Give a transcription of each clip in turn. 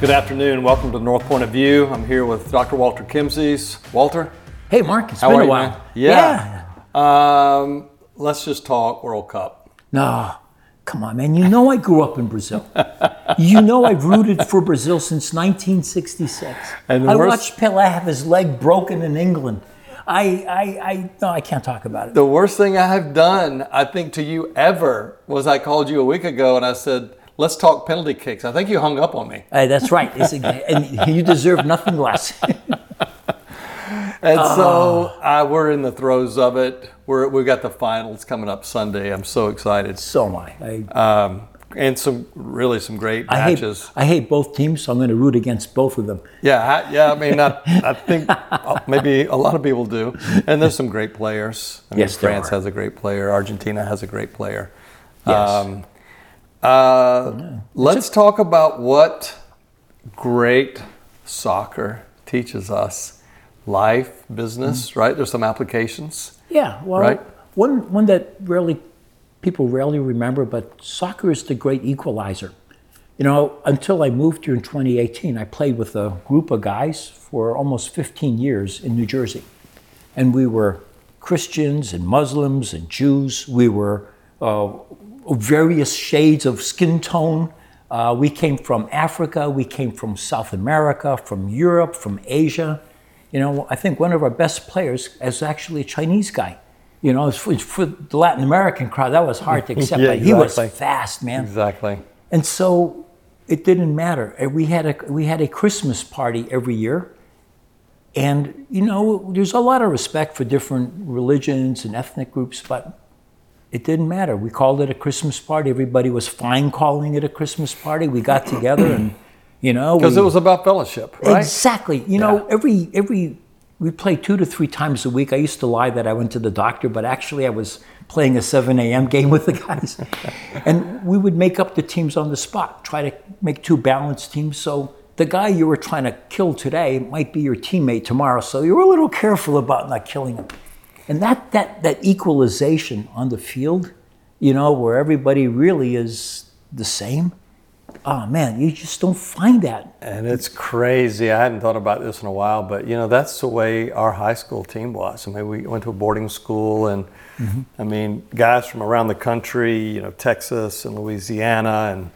Good afternoon. Welcome to North Point of View. I'm here with Dr. Walter Kimseys. Walter, Hey, Mark, it's how been are a you, while. man? Yeah. Um, let's just talk World Cup. No, come on, man. You know I grew up in Brazil. you know I've rooted for Brazil since 1966. And I worst- watched Pele have his leg broken in England. I, I, I, no, I can't talk about it. The worst thing I have done, I think, to you ever was I called you a week ago and I said, let's talk penalty kicks. I think you hung up on me. Uh, that's right. It's a- and you deserve nothing less. And so Ah. uh, we're in the throes of it. We're, we've got the finals coming up Sunday. I'm so excited. so am I. I, Um, and some really some great I, hate, matches. I hate both teams, so I'm going to root against both of them. Yeah, I, yeah. I mean, I, I think uh, maybe a lot of people do. And there's some great players. I mean, Yes, there France has a great player. Argentina has a great player. Yes. Um, uh, let's talk about what great soccer teaches us: life, business. Right? There's some applications. Yeah, well, Right? one one that rarely people rarely remember, but soccer is the great equalizer. You know, until I moved here in 2018, I played with a group of guys for almost 15 years in New Jersey, and we were Christians and Muslims and Jews. We were uh, various shades of skin tone. Uh, we came from Africa, we came from South America, from Europe, from Asia. You know, I think one of our best players is actually a Chinese guy. You know, for, for the Latin American crowd, that was hard to accept. Yeah, but he was fast, man. Exactly. And so it didn't matter. Uh, We had a we had a Christmas party every year. And you know, there's a lot of respect for different religions and ethnic groups, but it didn't matter. We called it a Christmas party. Everybody was fine calling it a Christmas party. We got together and you know, Because it was about fellowship, right? Exactly. You know, every every we play two to three times a week. I used to lie that I went to the doctor, but actually I was playing a 7 a.m. game with the guys. and we would make up the teams on the spot, try to make two balanced teams. So the guy you were trying to kill today might be your teammate tomorrow. So you were a little careful about not killing him. And that that that equalization on the field, you know, where everybody really is the same. Oh man, you just don't find that And it's crazy. I hadn't thought about this in a while, but you know that's the way our high school team was. I mean, we went to a boarding school, and mm-hmm. I mean, guys from around the country, you know, Texas and Louisiana and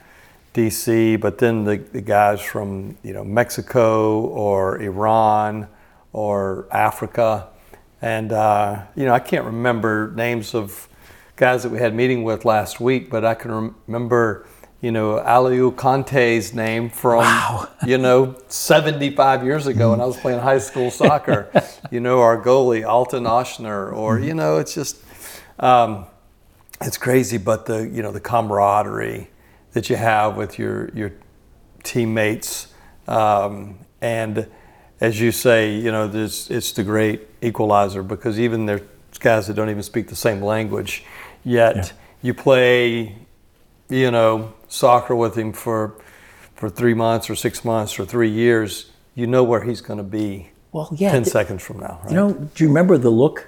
D.C., but then the, the guys from you know Mexico or Iran or Africa, and uh, you know I can't remember names of guys that we had meeting with last week, but I can rem- remember you know Aliou Conte's name from you know 75 years ago when I was playing high school soccer. you know our goalie Alton Oshner, or you know it's just um, it's crazy, but the you know the camaraderie that you have with your your teammates, um, and as you say, you know, this it's the great equalizer because even there's guys that don't even speak the same language, yet you play, you know, soccer with him for for three months or six months or three years. You know where he's going to be Well, yeah. ten th- seconds from now, right? You know, do you remember the look?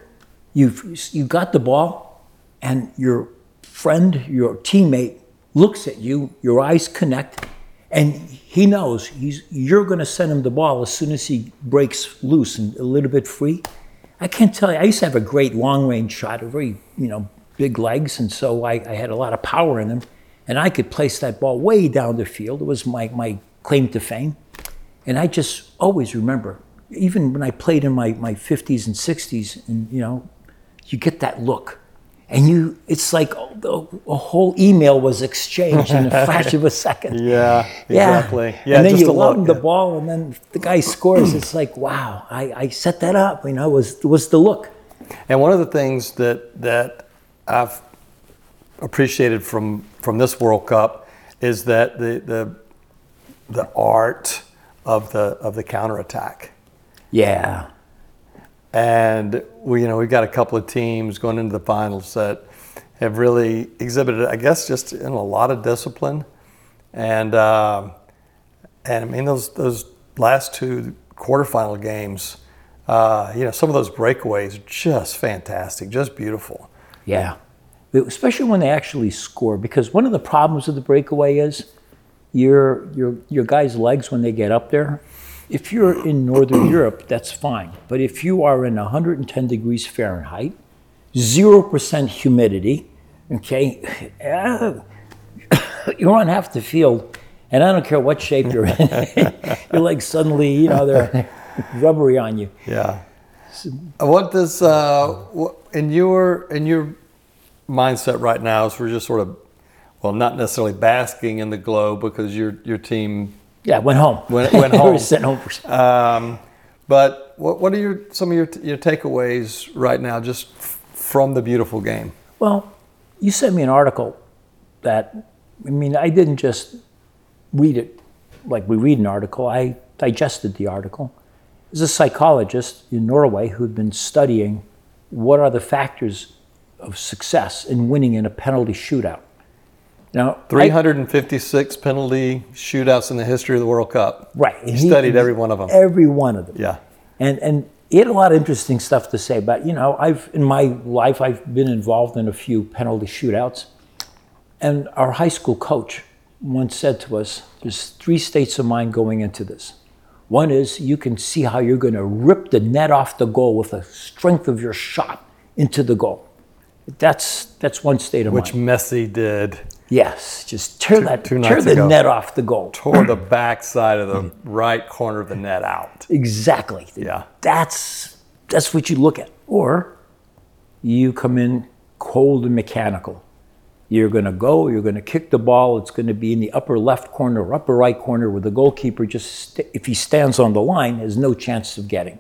You've you got the ball, and your friend, your teammate, looks at you. Your eyes connect, and he knows you're going to send him the ball as soon as he breaks loose and a little bit free. I can't tell you. I used to have a great long range shot, a very you know big legs, and so I, I had a lot of power in them, and I could place that ball way down the field. It was my my claim to fame. And I just always remember, even when I played in my, my 50s and 60s, and you know, you get that look. And you, it's like a, a whole email was exchanged in a flash of a second. Yeah, Yeah. exactly. Yeah, and then just you love the ball, and then the guy scores. It's like, wow, I, I set that up. You know, was was the look. And one of the things that that I've appreciated from from this World Cup is that the the the art of the of the counterattack. Yeah, And we you know we've got a couple of teams going into the finals that have really exhibited, I guess, just in a lot of discipline. And um and I mean those those last two quarterfinal games, uh, you know, some of those breakaways are just fantastic, just beautiful. yeah. Especially when they actually score, because one of the problems with the breakaway is your your your guys' legs when they get up there. If you're in Northern Europe, that's fine. But if you are in 110 degrees Fahrenheit, zero percent humidity, okay, you're on half the field, and I don't care what shape you're in. your legs suddenly, you know, they're rubbery on you. Yeah. What does uh, in your in your mindset right now? Is we're just sort of well, not necessarily basking in the glow because your your team Yeah, went home. went, went We were home. sent home for Um, but what what are your some of your your takeaways right now, just f- from the beautiful game? Well, you sent me an article that, I mean, I didn't just read it like we read an article, I digested the article. There's a psychologist in Norway who'd been studying what are the factors of success in winning in a penalty shootout. Now, I- 356 penalty shootouts in the history of the World Cup. right. He studied every one of them. Every one of them. Yeah. And and he had a lot of interesting stuff to say. But you know, I've in my life I've been involved in a few penalty shootouts, and our high school coach once said to us, "There's three states of mind going into this. One is you can see how you're going to rip the net off the goal with the strength of your shot into the goal. That's that's one state of Which mind. Which Messi did. Yes, just tear that two tear the ago. net off the goal. Tore the backside of the right corner of the net out. Exactly. Yeah. That's that's what you look at. Or you come in cold and mechanical. You're going to go, you're going to kick the ball, it's going to be in the upper left corner or upper right corner where the goalkeeper just st- if he stands on the line has no chance of getting.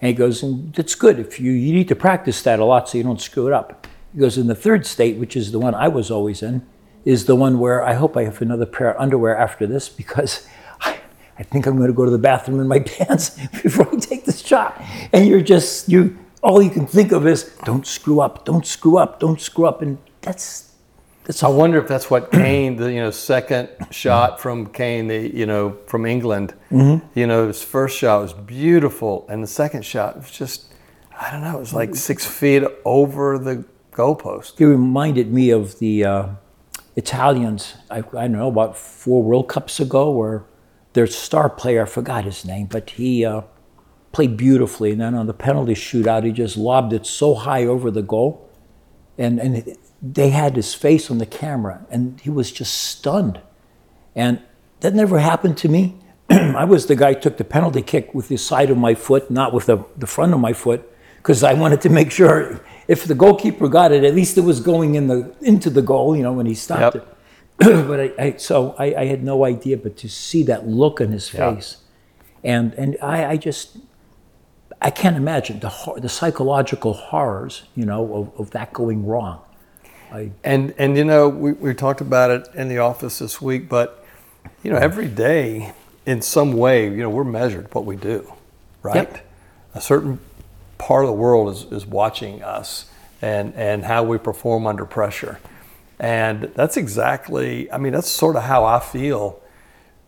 And he goes, and that's good. If you you need to practice that a lot so you don't screw it up. He goes, in the third state, which is the one I was always in, is the one where I hope I have another pair of underwear after this because I, I think I'm going to go to the bathroom in my pants before I take this shot. And you're just you all you can think of is don't screw up, don't screw up, don't screw up, and that's that's I wonder if that's what Kane, the you know second shot from Kane, the you know from England. Mm-hmm. You know his first shot was beautiful, and the second shot was just I don't know, it was like six feet over the goalpost. He reminded me of the uh, Italians. I, I don't know about four World Cups ago, where their star player, I forgot his name, but he uh, played beautifully. And then on the penalty shootout, he just lobbed it so high over the goal, and and they had his face on the camera, and he was just stunned. And that never happened to me. I was the guy who took the penalty kick with the side of my foot, not with the, the front of my foot, because I wanted to make sure if the goalkeeper got it, at least it was going in the into the goal, you know, when he stopped Yep. it. but I, I so I, I had no idea, but to see that look on his Yeah. face, and and I, I just I can't imagine the hor- the psychological horrors, you know, of, of that going wrong. I, And and you know we, we talked about it in the office this week, but you know every day in some way you know we're measured what we do, right? Yep. A certain part of the world is, is watching us and and how we perform under pressure, and that's exactly I mean that's sort of how I feel,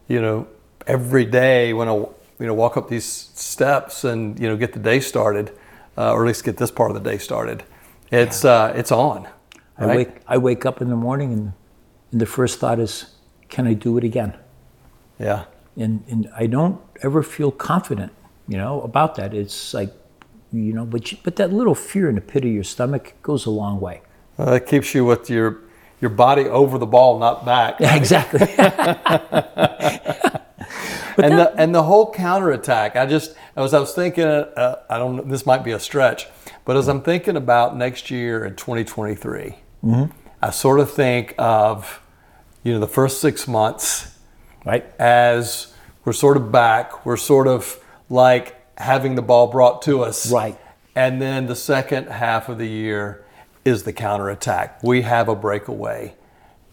you know, every day when I you know walk up these steps and you know get the day started, uh, or at least get this part of the day started. It's uh, it's on. I wake I wake up in the morning and, and the first thought is, can I do it again? Yeah. And and I don't ever feel confident, you know, about that. It's like, you know, but you, but that little fear in the pit of your stomach goes a long way. Uh, it keeps you with your your body over the ball, not back. Yeah, exactly. and the and the whole counterattack. I just as I was thinking, uh, I don't. know, This might be a stretch, but as I'm thinking about next year in 2023, I sort of think of you know the first six months right. as we're sort of back. We're sort of like having the ball brought to us. Right. And then the second half of the year is the counterattack. We have a breakaway.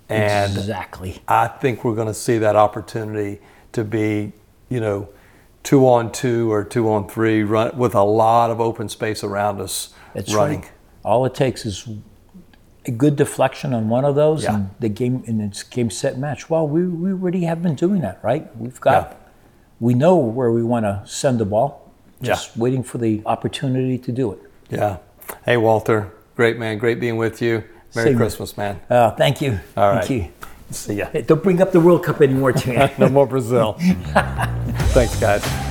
And exactly. I think we're going to see that opportunity to be, you know, two on two or two on three, run with a lot of open space around us That's running. right. All it takes is a good deflection on one of those, Yeah. and the game and it's game set match. Well, we, we already have been doing that, right? We've got, Yeah. we know where we want to send the ball. Yeah. Just waiting for the opportunity to do it. Yeah. Hey, Walter, great man, great being with you. Merry Same. Christmas, man. Uh, thank you. All right. Thank you. See ya. Don't bring up the World Cup anymore, Chan. No more Brazil. Thanks, guys.